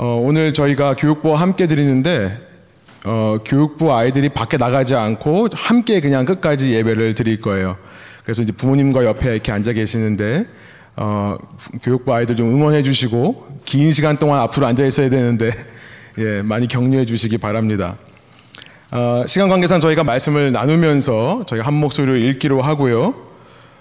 어, 오늘 저희가 교육부와 함께 드리는데 어, 교육부 아이들이 밖에 나가지 않고 함께 그냥 끝까지 예배를 드릴 거예요. 그래서 이제 부모님과 옆에 이렇게 앉아 계시는데 어, 교육부 아이들 좀 응원해 주시고 긴 시간 동안 앞으로 앉아 있어야 되는데 예, 많이 격려해 주시기 바랍니다. 어, 시간 관계상 저희가 말씀을 나누면서 저희가 한 목소리로 읽기로 하고요.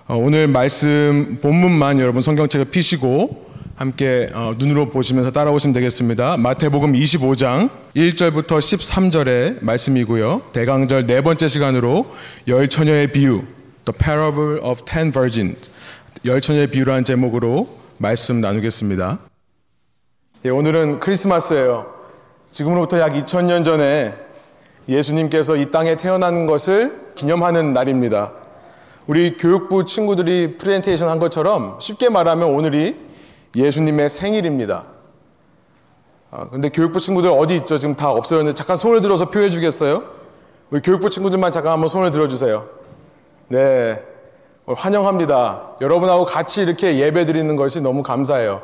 어, 오늘 말씀 본문만 여러분 성경책을 피시고 함께 어, 눈으로 보시면서 따라오시면 되겠습니다. 마태복음 25장 1절부터 13절의 말씀이고요. 대강절 네 번째 시간으로 열 처녀의 비유, The Parable of Ten Virgins, 열 처녀의 비유라는 제목으로 말씀 나누겠습니다. 예, 오늘은 크리스마스예요. 지금으로부터 약 2000년 전에 예수님께서 이 땅에 태어난 것을 기념하는 날입니다. 우리 교육부 친구들이 프레젠테이션 한 것처럼 쉽게 말하면 오늘이 예수님의 생일입니다. 아, 근데 교육부 친구들 어디 있죠? 지금 다 없어졌는데 잠깐 손을 들어서 표해 주겠어요? 우리 교육부 친구들만 잠깐 한번 손을 들어 주세요. 네. 환영합니다. 여러분하고 같이 이렇게 예배 드리는 것이 너무 감사해요.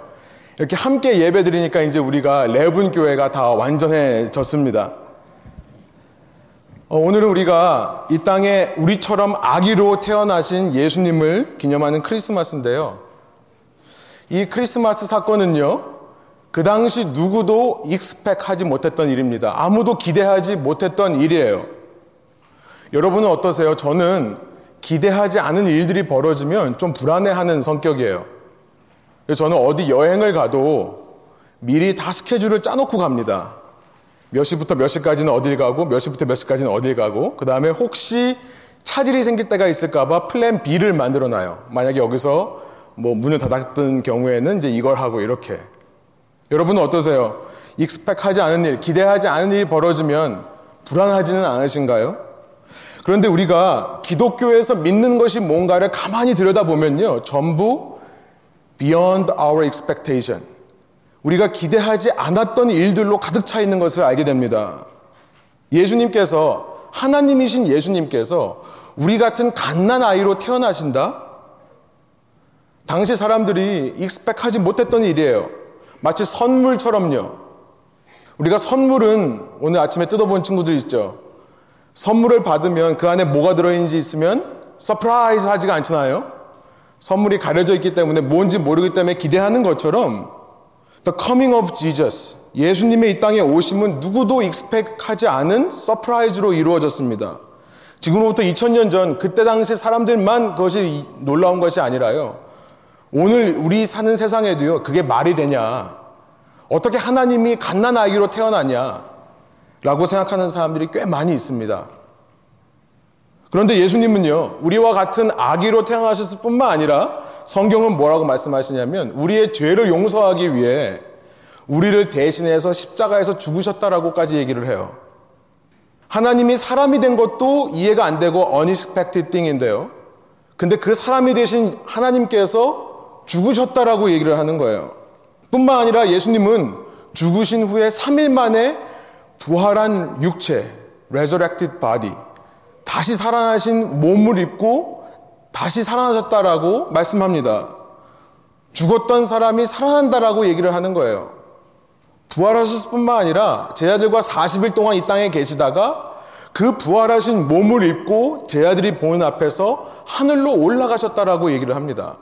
이렇게 함께 예배 드리니까 이제 우리가 레분 교회가 다 완전해졌습니다. 어, 오늘은 우리가 이 땅에 우리처럼 아기로 태어나신 예수님을 기념하는 크리스마스인데요. 이 크리스마스 사건은요, 그 당시 누구도 익스펙하지 못했던 일입니다. 아무도 기대하지 못했던 일이에요. 여러분은 어떠세요? 저는 기대하지 않은 일들이 벌어지면 좀 불안해하는 성격이에요. 저는 어디 여행을 가도 미리 다 스케줄을 짜놓고 갑니다. 몇 시부터 몇 시까지는 어딜 가고, 몇 시부터 몇 시까지는 어딜 가고, 그 다음에 혹시 차질이 생길 때가 있을까봐 플랜 B를 만들어 놔요. 만약에 여기서 뭐 문을 닫았던 경우에는 이제 이걸 하고 이렇게. 여러분은 어떠세요? 익스펙하지 않은 일, 기대하지 않은 일이 벌어지면 불안하지는 않으신가요? 그런데 우리가 기독교에서 믿는 것이 뭔가를 가만히 들여다보면요. 전부 beyond our expectation. 우리가 기대하지 않았던 일들로 가득 차 있는 것을 알게 됩니다. 예수님께서, 하나님이신 예수님께서 우리 같은 갓난 아이로 태어나신다? 당시 사람들이 expect하지 못했던 일이에요. 마치 선물처럼요. 우리가 선물은 오늘 아침에 뜯어본 친구들 있죠. 선물을 받으면 그 안에 뭐가 들어있는지 있으면 surprise 하지가 않잖아요. 선물이 가려져 있기 때문에 뭔지 모르기 때문에 기대하는 것처럼 The coming of Jesus, 예수님의 이 땅에 오심은 누구도 expect하지 않은 surprise로 이루어졌습니다. 지금부터 2000년 전 그때 당시 사람들만 그것이 놀라운 것이 아니라요. 오늘 우리 사는 세상에도요, 그게 말이 되냐. 어떻게 하나님이 갓난 아기로 태어나냐. 라고 생각하는 사람들이 꽤 많이 있습니다. 그런데 예수님은요, 우리와 같은 아기로 태어나셨을 뿐만 아니라 성경은 뭐라고 말씀하시냐면 우리의 죄를 용서하기 위해 우리를 대신해서 십자가에서 죽으셨다라고까지 얘기를 해요. 하나님이 사람이 된 것도 이해가 안 되고 unexpected thing인데요. 근데 그 사람이 되신 하나님께서 죽으셨다라고 얘기를 하는 거예요. 뿐만 아니라 예수님은 죽으신 후에 3일 만에 부활한 육체, resurrected body, 다시 살아나신 몸을 입고 다시 살아나셨다라고 말씀합니다. 죽었던 사람이 살아난다라고 얘기를 하는 거예요. 부활하셨을 뿐만 아니라 제자들과 40일 동안 이 땅에 계시다가 그 부활하신 몸을 입고 제자들이 보는 앞에서 하늘로 올라가셨다라고 얘기를 합니다.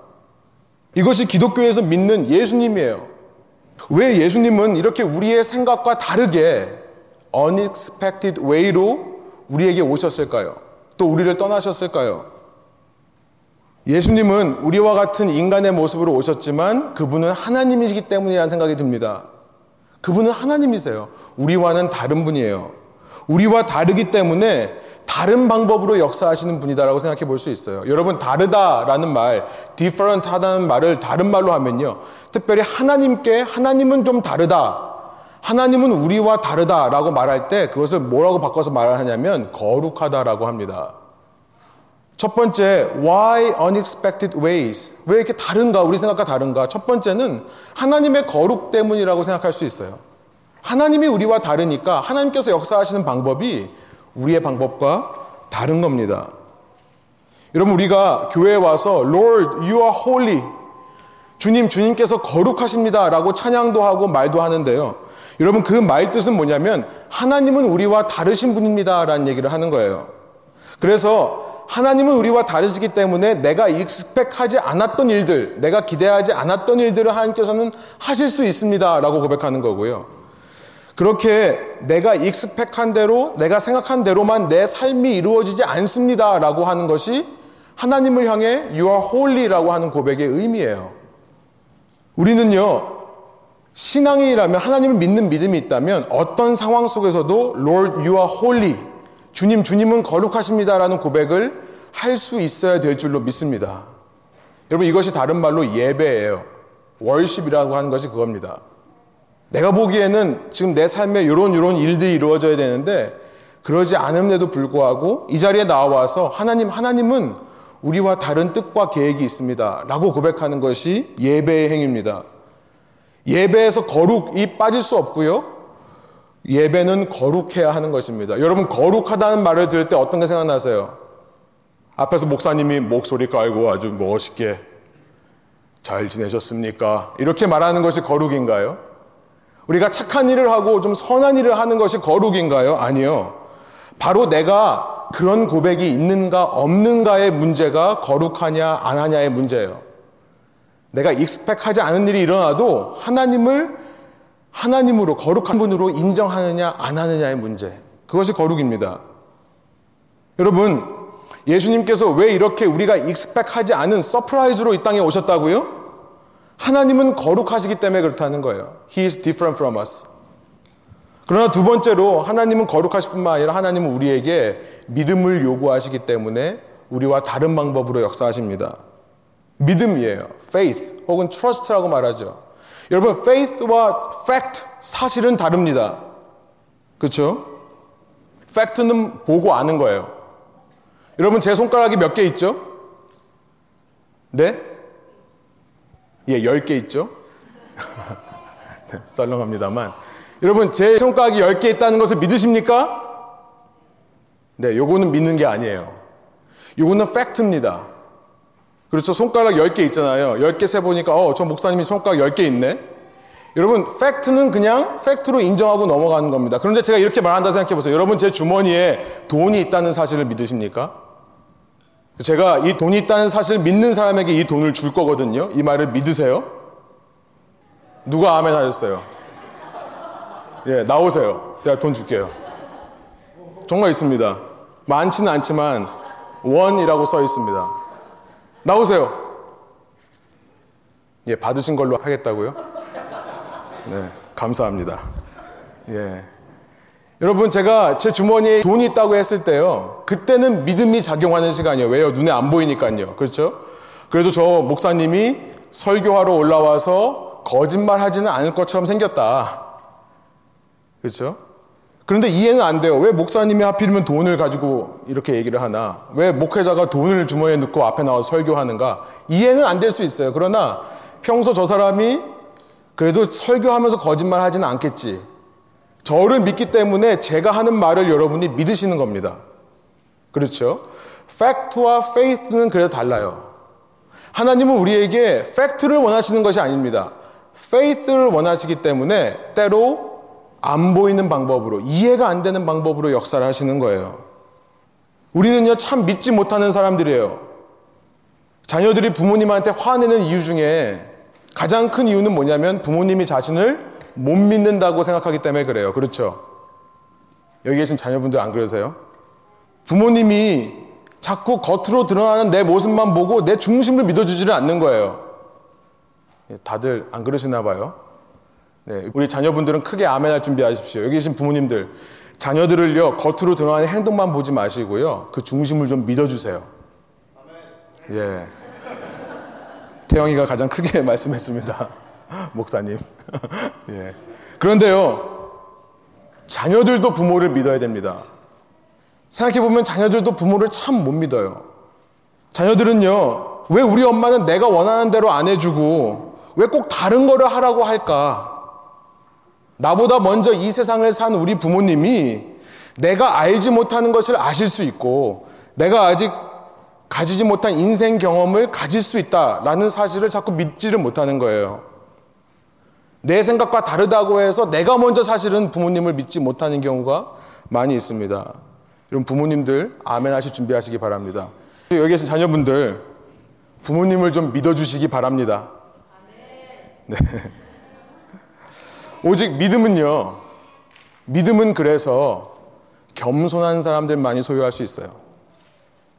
이것이 기독교에서 믿는 예수님이에요. 왜 예수님은 이렇게 우리의 생각과 다르게 unexpected way로 우리에게 오셨을까요? 또 우리를 떠나셨을까요? 예수님은 우리와 같은 인간의 모습으로 오셨지만 그분은 하나님이시기 때문이라는 생각이 듭니다. 그분은 하나님이세요. 우리와는 다른 분이에요. 우리와 다르기 때문에 다른 방법으로 역사하시는 분이다라고 생각해 볼 수 있어요. 여러분 다르다라는 말, different 하다는 말을 다른 말로 하면요. 특별히 하나님께 하나님은 좀 다르다. 하나님은 우리와 다르다라고 말할 때 그것을 뭐라고 바꿔서 말을 하냐면 거룩하다라고 합니다. 첫 번째, why unexpected ways? 왜 이렇게 다른가? 우리 생각과 다른가? 첫 번째는 하나님의 거룩 때문이라고 생각할 수 있어요. 하나님이 우리와 다르니까 하나님께서 역사하시는 방법이 우리의 방법과 다른 겁니다. 여러분, 우리가 교회에 와서 Lord, you are holy. 주님, 주님께서 거룩하십니다. 라고 찬양도 하고 말도 하는데요. 여러분 그 말 뜻은 뭐냐면 하나님은 우리와 다르신 분입니다라는 얘기를 하는 거예요. 그래서 하나님은 우리와 다르시기 때문에 내가 익스펙하지 않았던 일들, 내가 기대하지 않았던 일들을 하나님께서는 하실 수 있습니다라고 고백하는 거고요. 그렇게 내가 익스펙한 대로, 내가 생각한 대로만 내 삶이 이루어지지 않습니다 라고 하는 것이 하나님을 향해 You are holy라고 하는 고백의 의미예요. 우리는요, 신앙이라면 하나님을 믿는 믿음이 있다면 어떤 상황 속에서도 Lord, you are holy. 주님, 주님은 거룩하십니다라는 고백을 할 수 있어야 될 줄로 믿습니다. 여러분 이것이 다른 말로 예배예요. 월십이라고 하는 것이 그겁니다. 내가 보기에는 지금 내 삶에 이런 이런 일들이 이루어져야 되는데 그러지 않음에도 불구하고 이 자리에 나와서 하나님 하나님은 우리와 다른 뜻과 계획이 있습니다. 라고 고백하는 것이 예배의 행위입니다. 예배에서 거룩이 빠질 수 없고요. 예배는 거룩해야 하는 것입니다. 여러분 거룩하다는 말을 들을 때 어떤 게 생각나세요? 앞에서 목사님이 목소리 깔고 아주 멋있게 잘 지내셨습니까? 이렇게 말하는 것이 거룩인가요? 우리가 착한 일을 하고 좀 선한 일을 하는 것이 거룩인가요? 아니요. 바로 내가 그런 고백이 있는가 없는가의 문제가 거룩하냐 안 하냐의 문제예요. 내가 익스펙하지 않은 일이 일어나도 하나님을 하나님으로 거룩한 분으로 인정하느냐 안 하느냐의 문제. 그것이 거룩입니다. 여러분, 예수님께서 왜 이렇게 우리가 expect하지 않은 surprise로 이 땅에 오셨다고요? 하나님은 거룩하시기 때문에 그렇다는 거예요. He is different from us. 그러나 두 번째로 하나님은 거룩하실 뿐만 아니라 하나님은 우리에게 믿음을 요구하시기 때문에 우리와 다른 방법으로 역사하십니다. 믿음이에요. faith 혹은 trust라고 말하죠. 여러분 faith와 fact 사실은 다릅니다. 그렇죠? fact는 보고 아는 거예요. 여러분 제 손가락이 몇 개 있죠? 네? 예, 10개 있죠? 네, 썰렁합니다만 여러분 제 손가락이 10개 있다는 것을 믿으십니까? 네, 요거는 믿는 게 아니에요. 요거는 팩트입니다. 그렇죠. 손가락 10개 있잖아요. 10개 세보니까, 어, 저 목사님이 손가락 10개 있네? 여러분, 팩트는 그냥 팩트로 인정하고 넘어가는 겁니다. 그런데 제가 이렇게 말한다 생각해 보세요. 여러분, 제 주머니에 돈이 있다는 사실을 믿으십니까? 제가 이 돈이 있다는 사실을 믿는 사람에게 이 돈을 줄 거거든요. 이 말을 믿으세요? 누가 아멘 하셨어요? 예, 나오세요. 제가 돈 줄게요. 정말 있습니다. 많지는 않지만 원이라고 써 있습니다. 나오세요. 예, 받으신 걸로 하겠다고요? 네, 감사합니다. 예. 여러분, 제가 제 주머니에 돈이 있다고 했을 때요. 그때는 믿음이 작용하는 시간이에요. 왜요? 눈에 안 보이니까요. 그렇죠? 그래도 저 목사님이 설교하러 올라와서 거짓말 하지는 않을 것처럼 생겼다. 그렇죠? 그런데 이해는 안 돼요. 왜 목사님이 하필이면 돈을 가지고 이렇게 얘기를 하나? 왜 목회자가 돈을 주머니에 넣고 앞에 나와서 설교하는가? 이해는 안 될 수 있어요. 그러나 평소 저 사람이 그래도 설교하면서 거짓말 하지는 않겠지. 저를 믿기 때문에 제가 하는 말을 여러분이 믿으시는 겁니다. 그렇죠? 팩트와 faith는 그래도 달라요. 하나님은 우리에게 팩트를 원하시는 것이 아닙니다. faith를 원하시기 때문에 때로 안 보이는 방법으로, 이해가 안 되는 방법으로 역사를 하시는 거예요. 우리는요, 참 믿지 못하는 사람들이에요. 자녀들이 부모님한테 화내는 이유 중에 가장 큰 이유는 뭐냐면 부모님이 자신을 못 믿는다고 생각하기 때문에 그래요. 그렇죠? 여기 계신 자녀분들 안 그러세요? 부모님이 자꾸 겉으로 드러나는 내 모습만 보고 내 중심을 믿어주지를 않는 거예요. 다들 안 그러시나 봐요. 네, 우리 자녀분들은 크게 아멘할 준비하십시오. 여기 계신 부모님들, 자녀들을요 겉으로 드러나는 행동만 보지 마시고요 그 중심을 좀 믿어주세요. 예. 태영이가 가장 크게 말씀했습니다. 목사님. 예. 그런데요, 자녀들도 부모를 믿어야 됩니다. 생각해보면 자녀들도 부모를 참 못 믿어요. 자녀들은요, 왜 우리 엄마는 내가 원하는 대로 안 해주고, 왜 꼭 다른 거를 하라고 할까? 나보다 먼저 이 세상을 산 우리 부모님이 내가 알지 못하는 것을 아실 수 있고 내가 아직 가지지 못한 인생 경험을 가질 수 있다라는 사실을 자꾸 믿지를 못하는 거예요. 내 생각과 다르다고 해서 내가 먼저 사실은 부모님을 믿지 못하는 경우가 많이 있습니다. 여러분 부모님들 아멘 하실 준비하시기 바랍니다. 여기 계신 자녀분들 부모님을 좀 믿어주시기 바랍니다. 네. 오직 믿음은요. 믿음은 그래서 겸손한 사람들만이 소유할 수 있어요.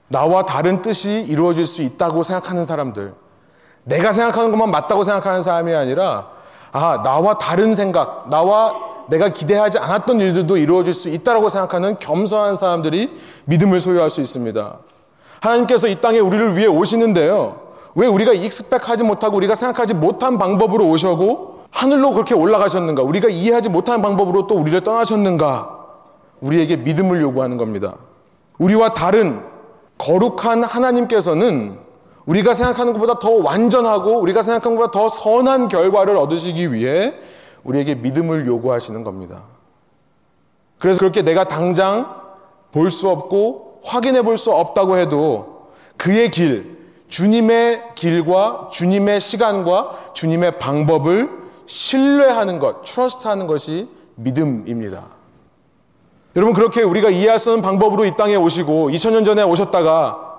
나와 다른 뜻이 이루어질 수 있다고 생각하는 사람들. 내가 생각하는 것만 맞다고 생각하는 사람이 아니라, 아, 나와 다른 생각, 나와 내가 기대하지 않았던 일들도 이루어질 수 있다고 생각하는 겸손한 사람들이 믿음을 소유할 수 있습니다. 하나님께서 이 땅에 우리를 위해 오시는데요. 왜 우리가 익스펙하지 못하고 우리가 생각하지 못한 방법으로 오셔고 하늘로 그렇게 올라가셨는가? 우리가 이해하지 못하는 방법으로 또 우리를 떠나셨는가? 우리에게 믿음을 요구하는 겁니다. 우리와 다른 거룩한 하나님께서는 우리가 생각하는 것보다 더 완전하고 우리가 생각하는 것보다 더 선한 결과를 얻으시기 위해 우리에게 믿음을 요구하시는 겁니다. 그래서 그렇게 내가 당장 볼 수 없고 확인해 볼 수 없다고 해도 그의 길, 주님의 길과 주님의 시간과 주님의 방법을 신뢰하는 것, trust하는 것이 믿음입니다. 여러분 그렇게 우리가 이해할 수 없는 방법으로 이 땅에 오시고 2000년 전에 오셨다가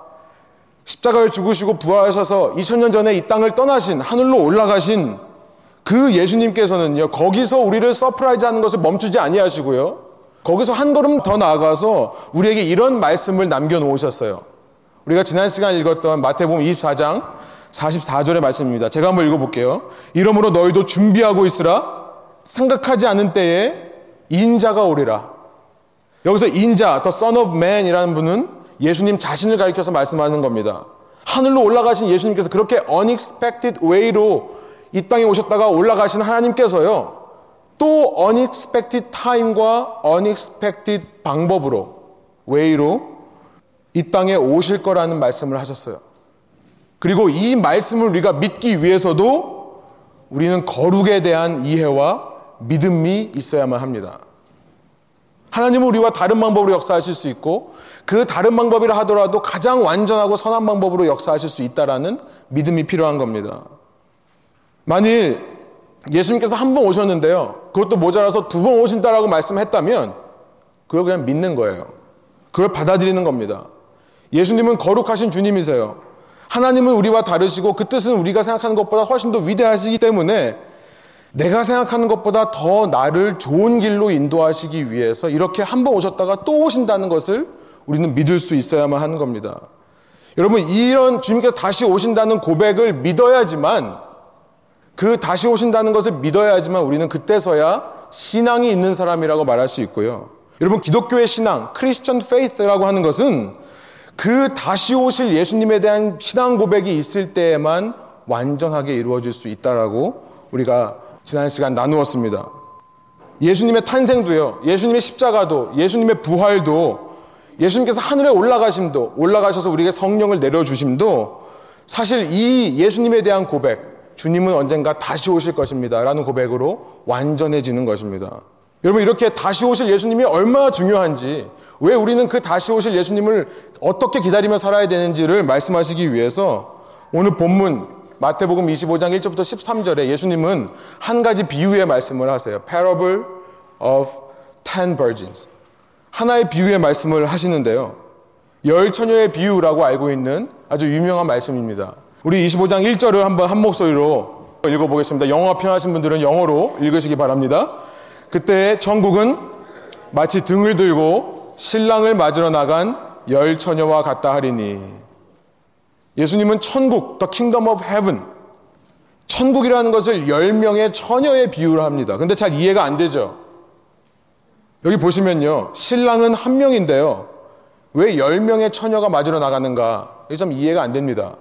십자가를 죽으시고 부활하셔서 2000년 전에 이 땅을 떠나신 하늘로 올라가신 그 예수님께서는요 거기서 우리를 surprise 하는 것을 멈추지 아니하시고요 거기서 한 걸음 더 나아가서 우리에게 이런 말씀을 남겨 놓으셨어요. 우리가 지난 시간 읽었던 마태복음 24장 44절의 말씀입니다. 제가 한번 읽어 볼게요. 이러므로 너희도 준비하고 있으라. 생각하지 않은 때에 인자가 오리라. 여기서 인자, the son of man이라는 분은 예수님 자신을 가리켜서 말씀하는 겁니다. 하늘로 올라가신 예수님께서 그렇게 unexpected way로 이 땅에 오셨다가 올라가신 하나님께서요. 또 unexpected time과 unexpected 방법으로 way로 이 땅에 오실 거라는 말씀을 하셨어요. 그리고 이 말씀을 우리가 믿기 위해서도 우리는 거룩에 대한 이해와 믿음이 있어야만 합니다. 하나님은 우리와 다른 방법으로 역사하실 수 있고 그 다른 방법이라 하더라도 가장 완전하고 선한 방법으로 역사하실 수 있다라는 믿음이 필요한 겁니다. 만일 예수님께서 한 번 오셨는데요. 그것도 모자라서 두 번 오신다라고 말씀했다면 그걸 그냥 믿는 거예요. 그걸 받아들이는 겁니다. 예수님은 거룩하신 주님이세요. 하나님은 우리와 다르시고 그 뜻은 우리가 생각하는 것보다 훨씬 더 위대하시기 때문에 내가 생각하는 것보다 더 나를 좋은 길로 인도하시기 위해서 이렇게 한 번 오셨다가 또 오신다는 것을 우리는 믿을 수 있어야만 하는 겁니다. 여러분, 이런 주님께서 다시 오신다는 고백을 믿어야지만 그 다시 오신다는 것을 믿어야지만 우리는 그때서야 신앙이 있는 사람이라고 말할 수 있고요. 여러분, 기독교의 신앙, Christian faith라고 하는 것은 그 다시 오실 예수님에 대한 신앙 고백이 있을 때에만 완전하게 이루어질 수 있다라고 우리가 지난 시간 나누었습니다. 예수님의 탄생도요, 예수님의 십자가도, 예수님의 부활도, 예수님께서 하늘에 올라가심도, 올라가셔서 우리에게 성령을 내려주심도 사실 이 예수님에 대한 고백, 주님은 언젠가 다시 오실 것입니다. 라는 고백으로 완전해지는 것입니다. 여러분, 이렇게 다시 오실 예수님이 얼마나 중요한지, 왜 우리는 그 다시 오실 예수님을 어떻게 기다리며 살아야 되는지를 말씀하시기 위해서 오늘 본문 마태복음 25장 1절부터 13절에 예수님은 한 가지 비유의 말씀을 하세요. Parable of ten virgins. 하나의 비유의 말씀을 하시는데요. 열 처녀의 비유라고 알고 있는 아주 유명한 말씀입니다. 우리 25장 1절을 한번 한 목소리로 읽어보겠습니다. 영어가 편하신 분들은 영어로 읽으시기 바랍니다. 그때 천국은 마치 등을 들고 신랑을 맞으러 나간 열 처녀와 같다 하리니 예수님은 천국, the kingdom of heaven. 천국이라는 것을 10명의 처녀의 비유를 합니다. 근데 잘 이해가 안 되죠? 여기 보시면요. 신랑은 한 명인데요. 왜 10명의 처녀가 맞으러 나가는가? 이게 좀 이해가 안 됩니다.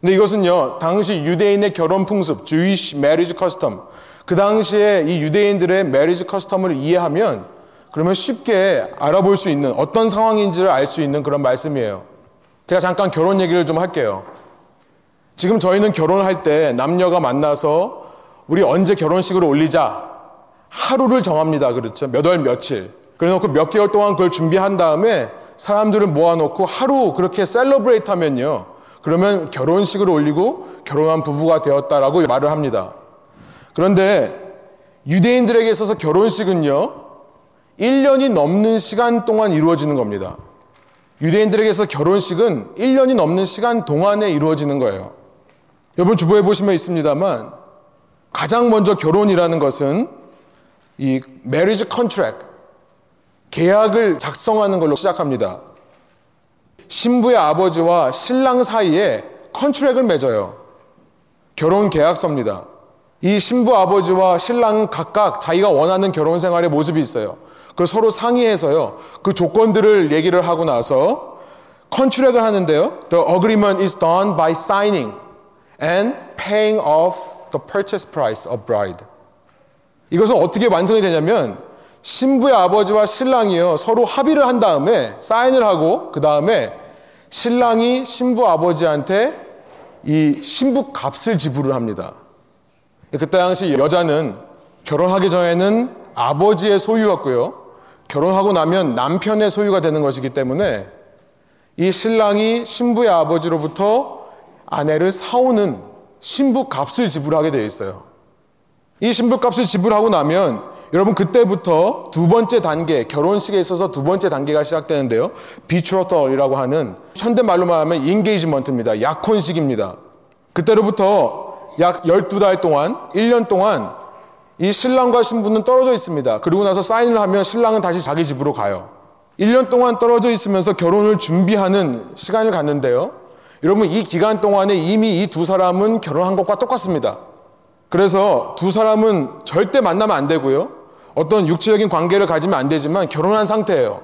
근데 이것은요. 당시 유대인의 결혼 풍습, Jewish marriage custom. 그 당시에 이 유대인들의 marriage custom을 이해하면 그러면 쉽게 알아볼 수 있는 어떤 상황인지를 알 수 있는 그런 말씀이에요. 제가 잠깐 결혼 얘기를 좀 할게요. 지금 저희는 결혼할 때 남녀가 만나서 우리 언제 결혼식을 올리자 하루를 정합니다. 그렇죠. 몇 월 며칠. 그래 놓고 몇 개월 동안 그걸 준비한 다음에 사람들을 모아놓고 하루 그렇게 셀러브레이트 하면요. 그러면 결혼식을 올리고 결혼한 부부가 되었다라고 말을 합니다. 그런데 유대인들에게 있어서 결혼식은요, 1년이 넘는 시간 동안 이루어지는 겁니다. 유대인들에게서 결혼식은 1년이 넘는 시간 동안에 이루어지는 거예요. 여러분 주보에 보시면 있습니다만 가장 먼저 결혼이라는 것은 이 marriage contract 계약을 작성하는 걸로 시작합니다. 신부의 아버지와 신랑 사이에 컨트랙을 맺어요. 결혼 계약서입니다. 이 신부 아버지와 신랑 각각 자기가 원하는 결혼 생활의 모습이 있어요. 그 서로 상의해서요. 그 조건들을 얘기를 하고 나서 컨트랙을 하는데요. The agreement is done by signing and paying off the purchase price of bride. 이것은 어떻게 완성이 되냐면 신부의 아버지와 신랑이요 서로 합의를 한 다음에 사인을 하고 그 다음에 신랑이 신부 아버지한테 이 신부 값을 지불을 합니다. 그때 당시 여자는 결혼하기 전에는 아버지의 소유였고요. 결혼하고 나면 남편의 소유가 되는 것이기 때문에 이 신랑이 신부의 아버지로부터 아내를 사오는 신부 값을 지불하게 되어 있어요. 이 신부 값을 지불하고 나면 여러분 그때부터 두 번째 단계 결혼식에 있어서 두 번째 단계가 시작되는데요. 비트로털이라고 하는 현대 말로 말하면 인게이지먼트입니다. 약혼식입니다. 그때로부터 약 12달 동안 1년 동안 이 신랑과 신부는 떨어져 있습니다. 그리고 나서 사인을 하면 신랑은 다시 자기 집으로 가요. 1년 동안 떨어져 있으면서 결혼을 준비하는 시간을 갖는데요. 여러분, 이 기간 동안에 이미 이 두 사람은 결혼한 것과 똑같습니다. 그래서 두 사람은 절대 만나면 안 되고요. 어떤 육체적인 관계를 가지면 안 되지만 결혼한 상태예요.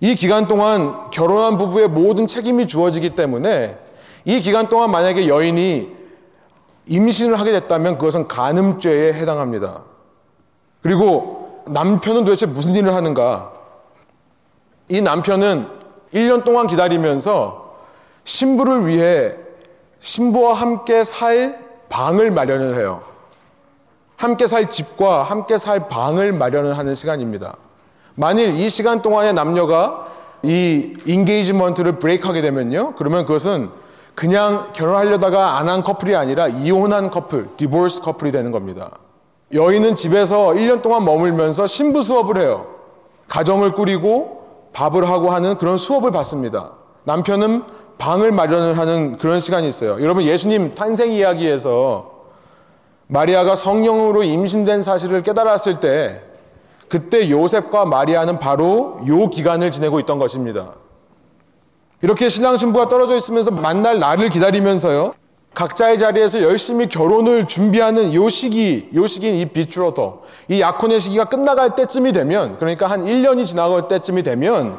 이 기간 동안 결혼한 부부의 모든 책임이 주어지기 때문에 이 기간 동안 만약에 여인이 임신을 하게 됐다면 그것은 간음죄에 해당합니다. 그리고 남편은 도대체 무슨 일을 하는가? 이 남편은 1년 동안 기다리면서 신부를 위해 신부와 함께 살 방을 마련을 해요. 함께 살 집과 함께 살 방을 마련을 하는 시간입니다. 만일 이 시간 동안에 남녀가 이 engagement를 break하게 되면요. 그러면 그것은 그냥 결혼하려다가 안 한 커플이 아니라 이혼한 커플, divorce 커플이 되는 겁니다. 여인은 집에서 1년 동안 머물면서 신부 수업을 해요. 가정을 꾸리고 밥을 하고 하는 그런 수업을 받습니다. 남편은 방을 마련을 하는 그런 시간이 있어요. 여러분 예수님 탄생 이야기에서 마리아가 성령으로 임신된 사실을 깨달았을 때 그때 요셉과 마리아는 바로 요 기간을 지내고 있던 것입니다. 이렇게 신랑 신부가 떨어져 있으면서 만날 날을 기다리면서요. 각자의 자리에서 열심히 결혼을 준비하는 요 시기, 요 시기인 이 비트로더, 이 약혼의 시기가 끝나갈 때쯤이 되면, 그러니까 한 1년이 지나갈 때쯤이 되면,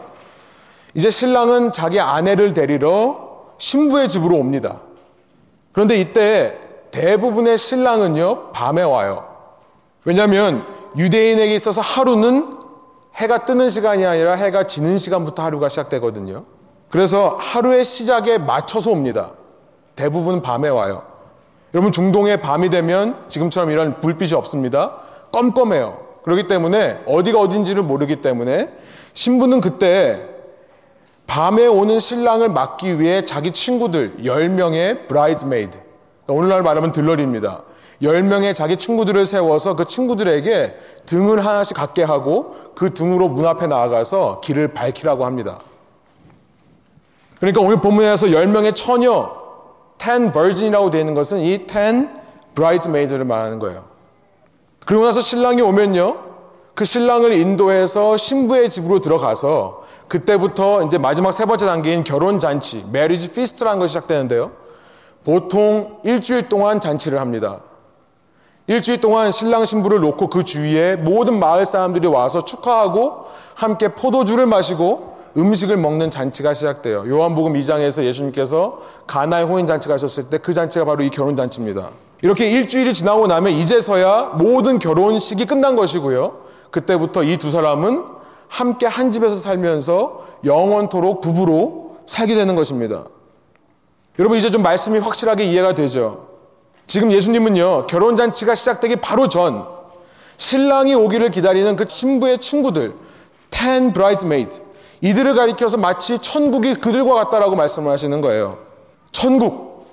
이제 신랑은 자기 아내를 데리러 신부의 집으로 옵니다. 그런데 이때 대부분의 신랑은요, 밤에 와요. 왜냐하면 유대인에게 있어서 하루는 해가 뜨는 시간이 아니라 해가 지는 시간부터 하루가 시작되거든요. 그래서 하루의 시작에 맞춰서 옵니다. 대부분 밤에 와요. 여러분 중동에 밤이 되면 지금처럼 이런 불빛이 없습니다. 껌껌해요. 그렇기 때문에 어디가 어딘지를 모르기 때문에 신부는 그때 밤에 오는 신랑을 맞기 위해 자기 친구들 10명의 bridesmaid 오늘날 말하면 들러리입니다. 10명의 자기 친구들을 세워서 그 친구들에게 등을 하나씩 갖게 하고 그 등으로 문 앞에 나아가서 길을 밝히라고 합니다. 그러니까 오늘 본문에서 10명의 처녀, 10 virgin이라고 되어 있는 것은 이 10 bridesmaid를 말하는 거예요. 그리고 나서 신랑이 오면요. 그 신랑을 인도해서 신부의 집으로 들어가서 그때부터 이제 마지막 세 번째 단계인 결혼 잔치, marriage feast라는 것이 시작되는데요. 보통 일주일 동안 잔치를 합니다. 일주일 동안 신랑 신부를 놓고 그 주위에 모든 마을 사람들이 와서 축하하고 함께 포도주를 마시고 음식을 먹는 잔치가 시작돼요. 요한복음 2장에서 예수님께서 가나의 혼인 잔치가 하셨을 때 그 잔치가 바로 이 결혼 잔치입니다. 이렇게 일주일이 지나고 나면 이제서야 모든 결혼식이 끝난 것이고요. 그때부터 이 두 사람은 함께 한 집에서 살면서 영원토록 부부로 살게 되는 것입니다. 여러분 이제 좀 말씀이 확실하게 이해가 되죠. 지금 예수님은요 결혼 잔치가 시작되기 바로 전 신랑이 오기를 기다리는 그 신부의 친구들 ten bridesmaids 이들을 가리켜서 마치 천국이 그들과 같다라고 말씀을 하시는 거예요. 천국.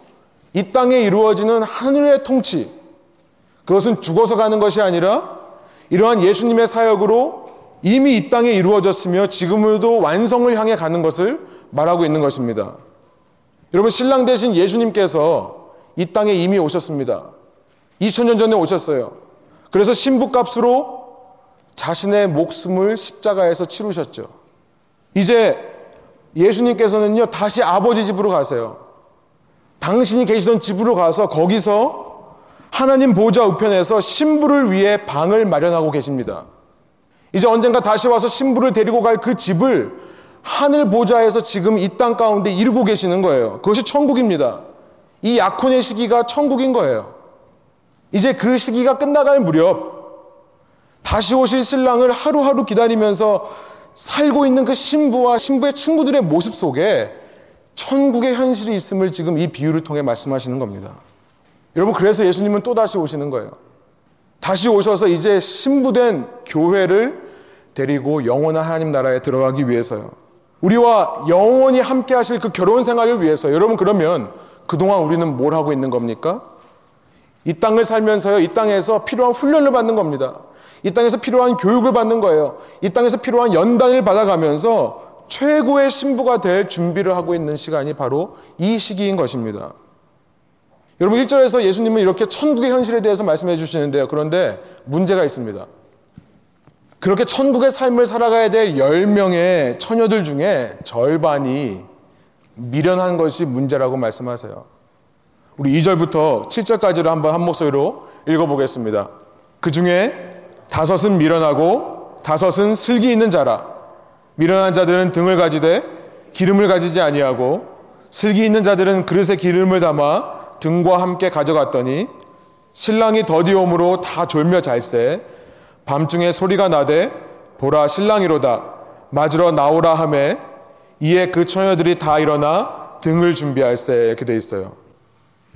이 땅에 이루어지는 하늘의 통치. 그것은 죽어서 가는 것이 아니라 이러한 예수님의 사역으로 이미 이 땅에 이루어졌으며 지금도 완성을 향해 가는 것을 말하고 있는 것입니다. 여러분 신랑 대신 예수님께서 이 땅에 이미 오셨습니다. 2000년 전에 오셨어요. 그래서 신부값으로 자신의 목숨을 십자가에서 치르셨죠. 이제 예수님께서는요, 다시 아버지 집으로 가세요. 당신이 계시던 집으로 가서 거기서 하나님 보좌 우편에서 신부를 위해 방을 마련하고 계십니다. 이제 언젠가 다시 와서 신부를 데리고 갈 그 집을 하늘 보좌에서 지금 이 땅 가운데 이루고 계시는 거예요. 그것이 천국입니다. 이 약혼의 시기가 천국인 거예요. 이제 그 시기가 끝나갈 무렵 다시 오실 신랑을 하루하루 기다리면서 살고 있는 그 신부와 신부의 친구들의 모습 속에 천국의 현실이 있음을 지금 이 비유를 통해 말씀하시는 겁니다. 여러분, 그래서 예수님은 또 다시 오시는 거예요. 다시 오셔서 이제 신부된 교회를 데리고 영원한 하나님 나라에 들어가기 위해서요. 우리와 영원히 함께 하실 그 결혼 생활을 위해서 여러분 그러면 그동안 우리는 뭘 하고 있는 겁니까? 이 땅을 살면서요, 이 땅에서 필요한 훈련을 받는 겁니다. 이 땅에서 필요한 교육을 받는 거예요. 이 땅에서 필요한 연단을 받아가면서 최고의 신부가 될 준비를 하고 있는 시간이 바로 이 시기인 것입니다. 여러분 1절에서 예수님은 이렇게 천국의 현실에 대해서 말씀해 주시는데요. 그런데 문제가 있습니다. 그렇게 천국의 삶을 살아가야 될 10명의 처녀들 중에 절반이 미련한 것이 문제라고 말씀하세요. 우리 2절부터 7절까지를 한번 한 목소리로 읽어보겠습니다. 그 중에 다섯은 미련하고 다섯은 슬기 있는 자라. 미련한 자들은 등을 가지되 기름을 가지지 아니하고 슬기 있는 자들은 그릇에 기름을 담아 등과 함께 가져갔더니 신랑이 더디옴으로 다 졸며 잘세 밤중에 소리가 나되 보라 신랑이로다 맞으러 나오라 함에 이에 그 처녀들이 다 일어나 등을 준비할세 이렇게 돼 있어요.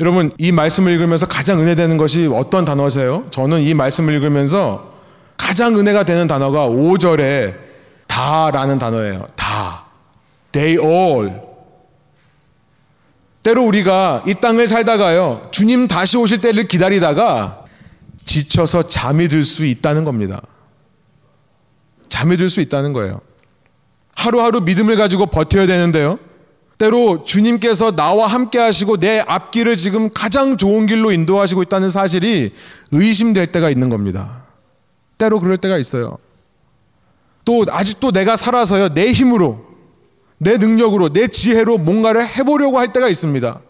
여러분 이 말씀을 읽으면서 가장 은혜되는 것이 어떤 단어세요? 저는 이 말씀을 읽으면서 가장 은혜가 되는 단어가 5절에 다라는 단어예요. 다. They all. 때로 우리가 이 땅을 살다가요. 주님 다시 오실 때를 기다리다가 지쳐서 잠이 들 수 있다는 겁니다. 잠이 들 수 있다는 거예요. 하루하루 믿음을 가지고 버텨야 되는데요. 때로 주님께서 나와 함께 하시고 내 앞길을 지금 가장 좋은 길로 인도하시고 있다는 사실이 의심될 때가 있는 겁니다. 때로 그럴 때가 있어요. 또 아직도 내가 살아서요 내 힘으로 내 능력으로 내 지혜로 뭔가를 해보려고 할 때가 있습니다.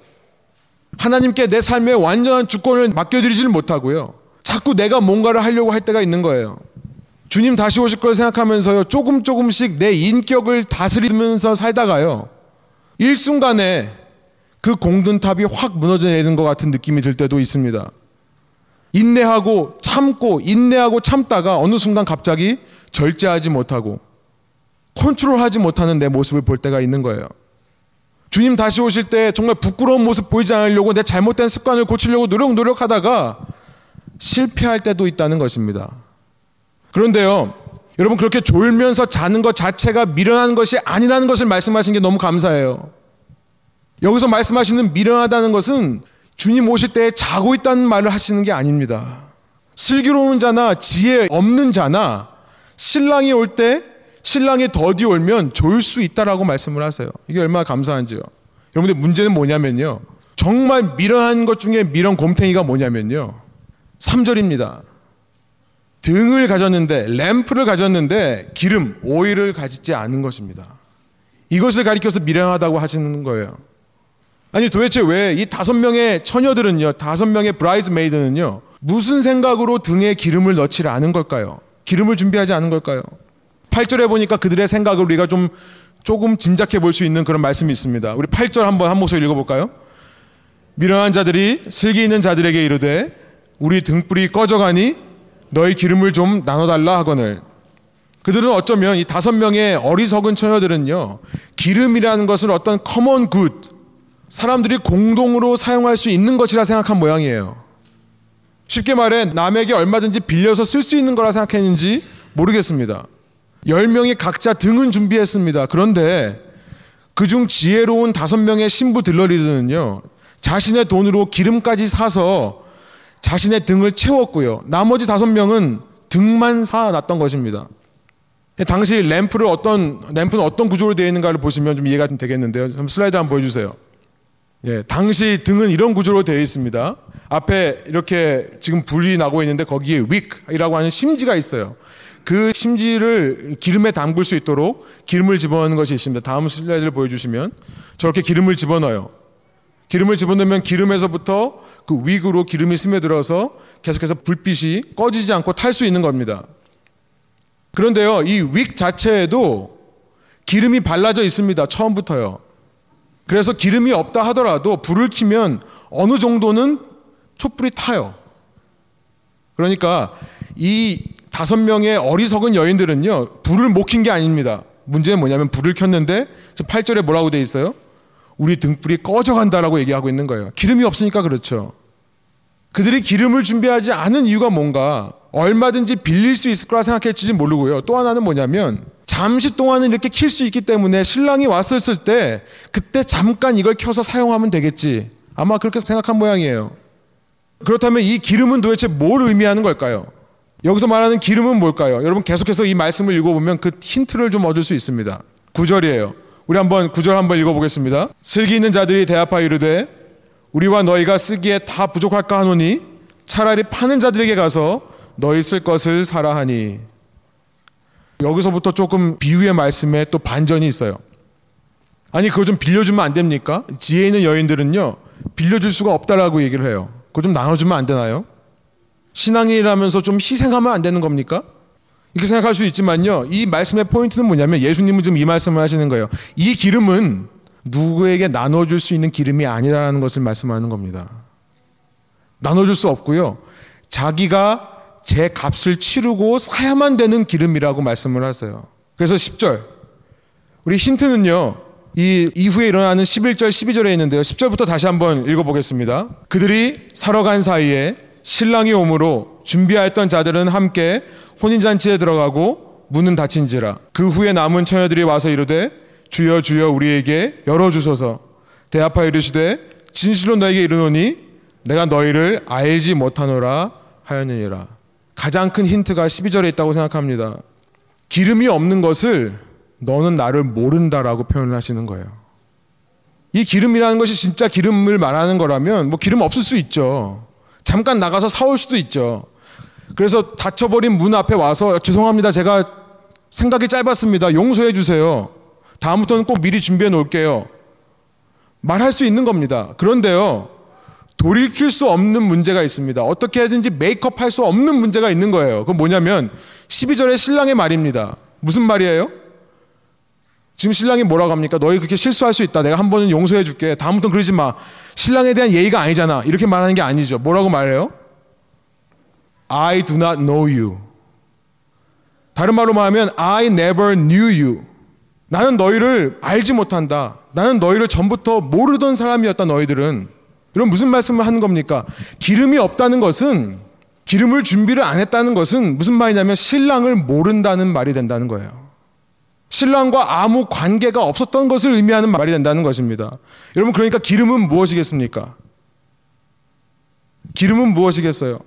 하나님께 내 삶의 완전한 주권을 맡겨드리지는 못하고요. 자꾸 내가 뭔가를 하려고 할 때가 있는 거예요. 주님 다시 오실 걸 생각하면서요. 조금 조금씩 내 인격을 다스리면서 살다가요. 일순간에 그 공든탑이 확 무너져 내리는 것 같은 느낌이 들 때도 있습니다. 인내하고 참고 인내하고 참다가 어느 순간 갑자기 절제하지 못하고 컨트롤하지 못하는 내 모습을 볼 때가 있는 거예요. 주님 다시 오실 때 정말 부끄러운 모습 보이지 않으려고 내 잘못된 습관을 고치려고 노력 노력하다가 실패할 때도 있다는 것입니다. 그런데요. 여러분 그렇게 졸면서 자는 것 자체가 미련한 것이 아니라는 것을 말씀하신 게 너무 감사해요. 여기서 말씀하시는 미련하다는 것은 주님 오실 때 자고 있다는 말을 하시는 게 아닙니다. 슬기로운 자나 지혜 없는 자나 신랑이 올 때 신랑이 더디 오면 졸 수 있다라고 말씀을 하세요. 이게 얼마나 감사한지요. 여러분들 문제는 뭐냐면요. 정말 미련한 것 중에 미련 곰탱이가 뭐냐면요. 3절입니다. 등을 가졌는데 램프를 가졌는데 기름, 오일을 가지지 않은 것입니다. 이것을 가리켜서 미련하다고 하시는 거예요. 아니 도대체 왜 이 다섯 명의 처녀들은요, 다섯 명의 bridesmaid는요, 무슨 생각으로 등에 기름을 넣지 않은 걸까요? 기름을 준비하지 않은 걸까요? 8절에 보니까 그들의 생각을 우리가 좀 조금 짐작해 볼 수 있는 그런 말씀이 있습니다. 우리 8절 한번 한 목소리 읽어볼까요? 미련한 자들이 슬기 있는 자들에게 이르되 우리 등불이 꺼져가니 너희 기름을 좀 나눠달라 하거늘 그들은 어쩌면 이 다섯 명의 어리석은 처녀들은요 기름이라는 것을 어떤 common good 사람들이 공동으로 사용할 수 있는 것이라 생각한 모양이에요. 쉽게 말해 남에게 얼마든지 빌려서 쓸 수 있는 거라 생각했는지 모르겠습니다. 열 명이 각자 등은 준비했습니다. 그런데 그중 지혜로운 다섯 명의 신부 들러리들은요, 자신의 돈으로 기름까지 사서 자신의 등을 채웠고요. 나머지 다섯 명은 등만 쌓아놨던 것입니다. 당시 램프를 어떤 램프는 어떤 구조로 되어 있는가를 보시면 좀 이해가 좀 되겠는데요. 좀 슬라이드 한번 보여주세요. 예, 당시 등은 이런 구조로 되어 있습니다. 앞에 이렇게 지금 불이 나고 있는데 거기에 윅이라고 하는 심지가 있어요. 그 심지를 기름에 담글 수 있도록 기름을 집어넣는 것이 있습니다. 다음 슬라이드를 보여주시면 저렇게 기름을 집어넣어요. 기름을 집어넣으면 기름에서부터 그 윅으로 기름이 스며들어서 계속해서 불빛이 꺼지지 않고 탈 수 있는 겁니다. 그런데요, 이 윅 자체에도 기름이 발라져 있습니다. 처음부터요. 그래서 기름이 없다 하더라도 불을 켜면 어느 정도는 촛불이 타요. 그러니까 이 다섯 명의 어리석은 여인들은요, 불을 못 킨 게 아닙니다. 문제는 뭐냐면 불을 켰는데 8절에 뭐라고 돼 있어요? 우리 등불이 꺼져간다라고 얘기하고 있는 거예요. 기름이 없으니까 그렇죠. 그들이 기름을 준비하지 않은 이유가 뭔가 얼마든지 빌릴 수 있을 거라 생각했지 모르고요. 또 하나는 뭐냐면 잠시 동안은 이렇게 킬 수 있기 때문에 신랑이 왔을 때 그때 잠깐 이걸 켜서 사용하면 되겠지. 아마 그렇게 생각한 모양이에요. 그렇다면 이 기름은 도대체 뭘 의미하는 걸까요? 여기서 말하는 기름은 뭘까요? 여러분 계속해서 이 말씀을 읽어보면 그 힌트를 좀 얻을 수 있습니다. 9절이에요. 우리 한번 9절 한번 읽어보겠습니다. 슬기 있는 자들이 대합하여 이르되 우리와 너희가 쓰기에 다 부족할까 하노니 차라리 파는 자들에게 가서 너희 쓸 것을 사라 하니 여기서부터 조금 비유의 말씀에 또 반전이 있어요. 아니 그거 좀 빌려주면 안 됩니까? 지혜 있는 여인들은요 빌려줄 수가 없다라고 얘기를 해요. 그거 좀 나눠주면 안 되나요? 신앙이라면서 좀 희생하면 안 되는 겁니까? 이렇게 생각할 수 있지만요. 이 말씀의 포인트는 뭐냐면 예수님은 지금 이 말씀을 하시는 거예요. 이 기름은 누구에게 나눠줄 수 있는 기름이 아니라는 것을 말씀하는 겁니다. 나눠줄 수 없고요. 자기가 제 값을 치르고 사야만 되는 기름이라고 말씀을 하세요. 그래서 10절. 우리 힌트는요. 이 이후에 일어나는 11절, 12절에 있는데요. 10절부터 다시 한번 읽어보겠습니다. 그들이 사러 간 사이에 신랑이 오므로 준비하였던 자들은 함께 혼인잔치에 들어가고 문은 닫힌지라. 그 후에 남은 처녀들이 와서 이르되 주여 주여 우리에게 열어주소서. 대합하여 이르시되 진실로 너에게 이르노니 내가 너희를 알지 못하노라 하였느니라. 가장 큰 힌트가 12절에 있다고 생각합니다. 기름이 없는 것을 너는 나를 모른다라고 표현을 하시는 거예요. 이 기름이라는 것이 진짜 기름을 말하는 거라면 뭐 기름 없을 수 있죠. 잠깐 나가서 사올 수도 있죠. 그래서 닫혀버린 문 앞에 와서 죄송합니다. 제가 생각이 짧았습니다. 용서해 주세요. 다음부터는 꼭 미리 준비해 놓을게요. 말할 수 있는 겁니다. 그런데요. 돌이킬 수 없는 문제가 있습니다. 어떻게 하든지 메이크업 할 수 없는 문제가 있는 거예요. 그건 뭐냐면 12절의 신랑의 말입니다. 무슨 말이에요? 지금 신랑이 뭐라고 합니까? 너희 그렇게 실수할 수 있다. 내가 한 번은 용서해 줄게. 다음부터는 그러지 마. 신랑에 대한 예의가 아니잖아. 이렇게 말하는 게 아니죠. 뭐라고 말해요? I do not know you. 다른 말로 말하면 I never knew you. 나는 너희를 알지 못한다. 나는 너희를 전부터 모르던 사람이었다. 너희들은. 이런 무슨 말씀을 하는 겁니까? 기름이 없다는 것은 기름을 준비를 안 했다는 것은 무슨 말이냐면 신랑을 모른다는 말이 된다는 거예요. 신랑과 아무 관계가 없었던 것을 의미하는 말이 된다는 것입니다. 여러분 그러니까 기름은 무엇이겠습니까? 기름은 무엇이겠어요?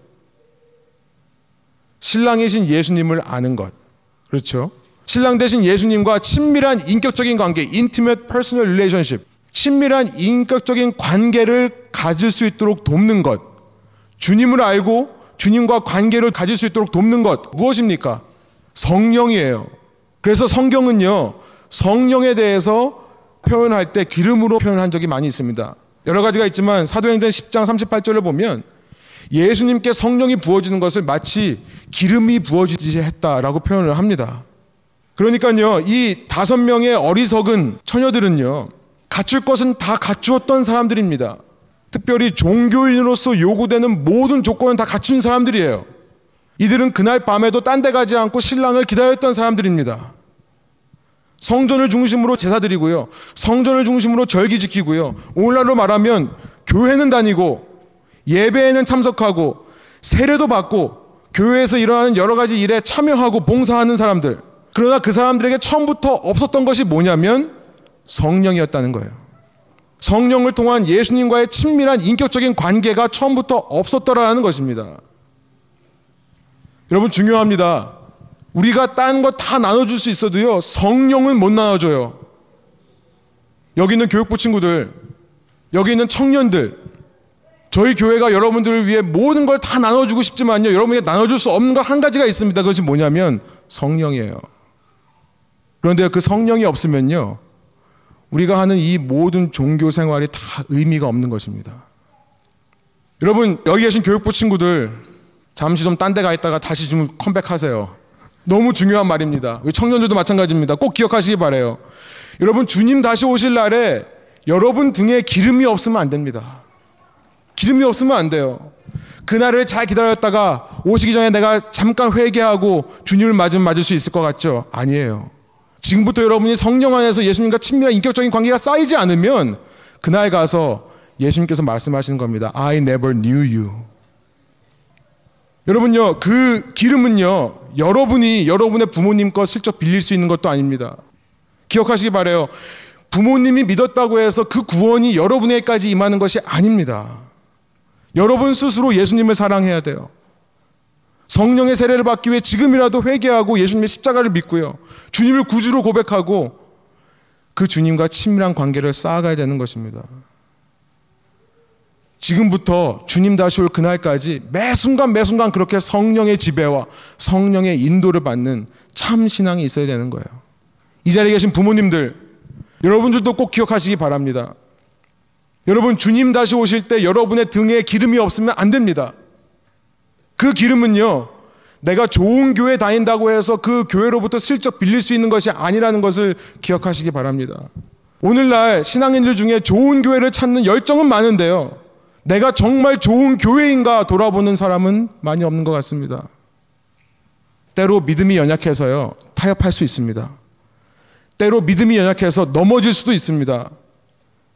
신랑이신 예수님을 아는 것. 그렇죠? 신랑 대신 예수님과 친밀한 인격적인 관계, intimate personal relationship, 친밀한 인격적인 관계를 가질 수 있도록 돕는 것. 주님을 알고 주님과 관계를 가질 수 있도록 돕는 것. 무엇입니까? 성령이에요. 그래서 성경은요, 성령에 대해서 표현할 때 기름으로 표현한 적이 많이 있습니다. 여러 가지가 있지만 사도행전 10장 38절을 보면 예수님께 성령이 부어지는 것을 마치 기름이 부어지듯이 했다라고 표현을 합니다. 그러니까요, 이 다섯 명의 어리석은 처녀들은요, 갖출 것은 다 갖추었던 사람들입니다. 특별히 종교인으로서 요구되는 모든 조건은 다 갖춘 사람들이에요. 이들은 그날 밤에도 딴 데 가지 않고 신랑을 기다렸던 사람들입니다. 성전을 중심으로 제사 드리고요. 성전을 중심으로 절기 지키고요. 오늘날로 말하면 교회는 다니고 예배에는 참석하고 세례도 받고 교회에서 일어나는 여러 가지 일에 참여하고 봉사하는 사람들. 그러나 그 사람들에게 처음부터 없었던 것이 뭐냐면 성령이었다는 거예요. 성령을 통한 예수님과의 친밀한 인격적인 관계가 처음부터 없었더라는 것입니다. 여러분 중요합니다. 우리가 딴 거 다 나눠줄 수 있어도요, 성령은 못 나눠줘요. 여기 있는 교육부 친구들, 여기 있는 청년들, 저희 교회가 여러분들을 위해 모든 걸 다 나눠주고 싶지만요, 여러분에게 나눠줄 수 없는 것 한 가지가 있습니다. 그것이 뭐냐면 성령이에요. 그런데 그 성령이 없으면요, 우리가 하는 이 모든 종교 생활이 다 의미가 없는 것입니다. 여러분, 여기 계신 교육부 친구들, 잠시 좀 딴 데 가 있다가 다시 좀 컴백하세요. 너무 중요한 말입니다. 청년들도 마찬가지입니다. 꼭 기억하시기 바래요. 여러분 주님 다시 오실 날에 여러분 등에 기름이 없으면 안 됩니다. 기름이 없으면 안 돼요. 그날을 잘 기다렸다가 오시기 전에 내가 잠깐 회개하고 주님을 맞으면 맞을 수 있을 것 같죠? 아니에요. 지금부터 여러분이 성령 안에서 예수님과 친밀한 인격적인 관계가 쌓이지 않으면 그날 가서 예수님께서 말씀하시는 겁니다. I never knew you. 여러분요, 그 기름은요, 여러분이 여러분의 부모님 거 슬쩍 빌릴 수 있는 것도 아닙니다. 기억하시기 바래요. 부모님이 믿었다고 해서 그 구원이 여러분에게까지 임하는 것이 아닙니다. 여러분 스스로 예수님을 사랑해야 돼요. 성령의 세례를 받기 위해 지금이라도 회개하고 예수님의 십자가를 믿고요. 주님을 구주로 고백하고 그 주님과 친밀한 관계를 쌓아가야 되는 것입니다. 지금부터 주님 다시 올 그날까지 매 순간 매 순간 그렇게 성령의 지배와 성령의 인도를 받는 참 신앙이 있어야 되는 거예요. 이 자리에 계신 부모님들, 여러분들도 꼭 기억하시기 바랍니다. 여러분, 주님 다시 오실 때 여러분의 등에 기름이 없으면 안 됩니다. 그 기름은요, 내가 좋은 교회 다닌다고 해서 그 교회로부터 슬쩍 빌릴 수 있는 것이 아니라는 것을 기억하시기 바랍니다. 오늘날 신앙인들 중에 좋은 교회를 찾는 열정은 많은데요. 내가 정말 좋은 교회인가 돌아보는 사람은 많이 없는 것 같습니다. 때로 믿음이 연약해서요, 타협할 수 있습니다. 때로 믿음이 연약해서 넘어질 수도 있습니다.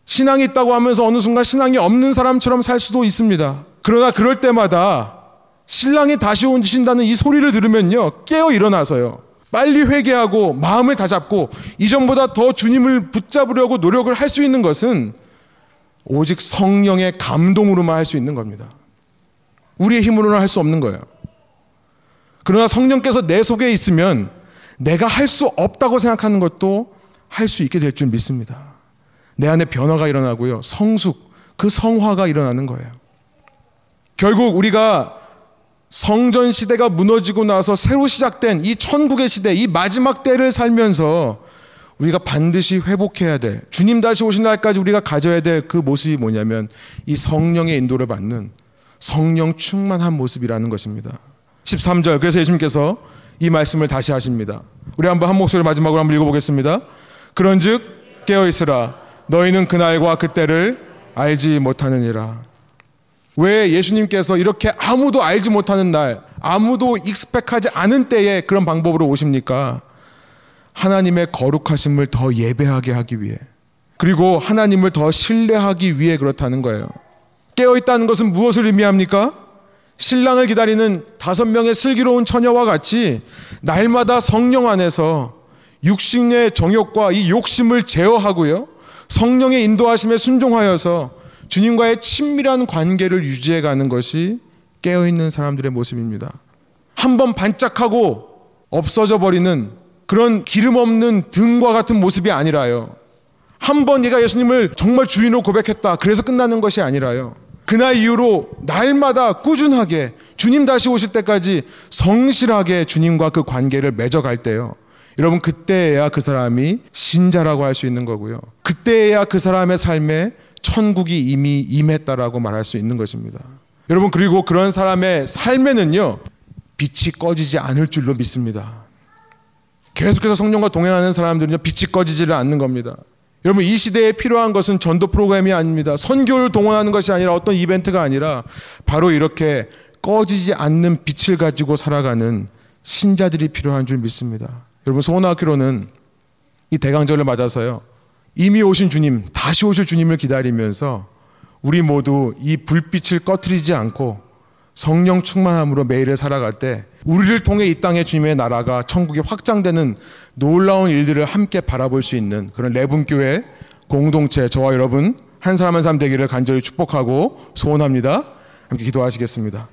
신앙이 있다고 하면서 어느 순간 신앙이 없는 사람처럼 살 수도 있습니다. 그러나 그럴 때마다 신랑이 다시 오신다는 이 소리를 들으면요, 깨어 일어나서요. 빨리 회개하고 마음을 다잡고 이전보다 더 주님을 붙잡으려고 노력을 할 수 있는 것은 오직 성령의 감동으로만 할 수 있는 겁니다. 우리의 힘으로는 할 수 없는 거예요. 그러나 성령께서 내 속에 있으면 내가 할 수 없다고 생각하는 것도 할 수 있게 될 줄 믿습니다. 내 안에 변화가 일어나고요. 성숙, 그 성화가 일어나는 거예요. 결국 우리가 성전 시대가 무너지고 나서 새로 시작된 이 천국의 시대, 이 마지막 때를 살면서 우리가 반드시 회복해야 될 주님 다시 오신 날까지 우리가 가져야 될 그 모습이 뭐냐면 이 성령의 인도를 받는 성령 충만한 모습이라는 것입니다. 13절 그래서 예수님께서 이 말씀을 다시 하십니다. 우리 한번 한 목소리 마지막으로 한번 읽어보겠습니다. 그런 즉 깨어 있으라 너희는 그날과 그때를 알지 못하느니라. 왜 예수님께서 이렇게 아무도 알지 못하는 날, 아무도 익스펙하지 않은 때에 그런 방법으로 오십니까? 하나님의 거룩하심을 더 예배하게 하기 위해 그리고 하나님을 더 신뢰하기 위해 그렇다는 거예요. 깨어 있다는 것은 무엇을 의미합니까? 신랑을 기다리는 다섯 명의 슬기로운 처녀와 같이 날마다 성령 안에서 육신의 정욕과 이 욕심을 제어하고요. 성령의 인도하심에 순종하여서 주님과의 친밀한 관계를 유지해 가는 것이 깨어 있는 사람들의 모습입니다. 한번 반짝하고 없어져 버리는 그런 기름 없는 등과 같은 모습이 아니라요. 한번 네가 예수님을 정말 주인으로 고백했다. 그래서 끝나는 것이 아니라요. 그날 이후로 날마다 꾸준하게 주님 다시 오실 때까지 성실하게 주님과 그 관계를 맺어갈 때요. 여러분 그때야 그 사람이 신자라고 할 수 있는 거고요. 그때야 그 사람의 삶에 천국이 이미 임했다라고 말할 수 있는 것입니다. 여러분 그리고 그런 사람의 삶에는요 빛이 꺼지지 않을 줄로 믿습니다. 계속해서 성령과 동행하는 사람들은요, 빛이 꺼지지를 않는 겁니다. 여러분, 이 시대에 필요한 것은 전도 프로그램이 아닙니다. 선교를 동원하는 것이 아니라 어떤 이벤트가 아니라 바로 이렇게 꺼지지 않는 빛을 가지고 살아가는 신자들이 필요한 줄 믿습니다. 여러분, 소원학교로는 이 대강절을 맞아서요, 이미 오신 주님, 다시 오실 주님을 기다리면서 우리 모두 이 불빛을 꺼트리지 않고 성령 충만함으로 매일을 살아갈 때 우리를 통해 이 땅의 주님의 나라가 천국이 확장되는 놀라운 일들을 함께 바라볼 수 있는 그런 레분교회 공동체 저와 여러분 한 사람 한 사람 되기를 간절히 축복하고 소원합니다. 함께 기도하시겠습니다.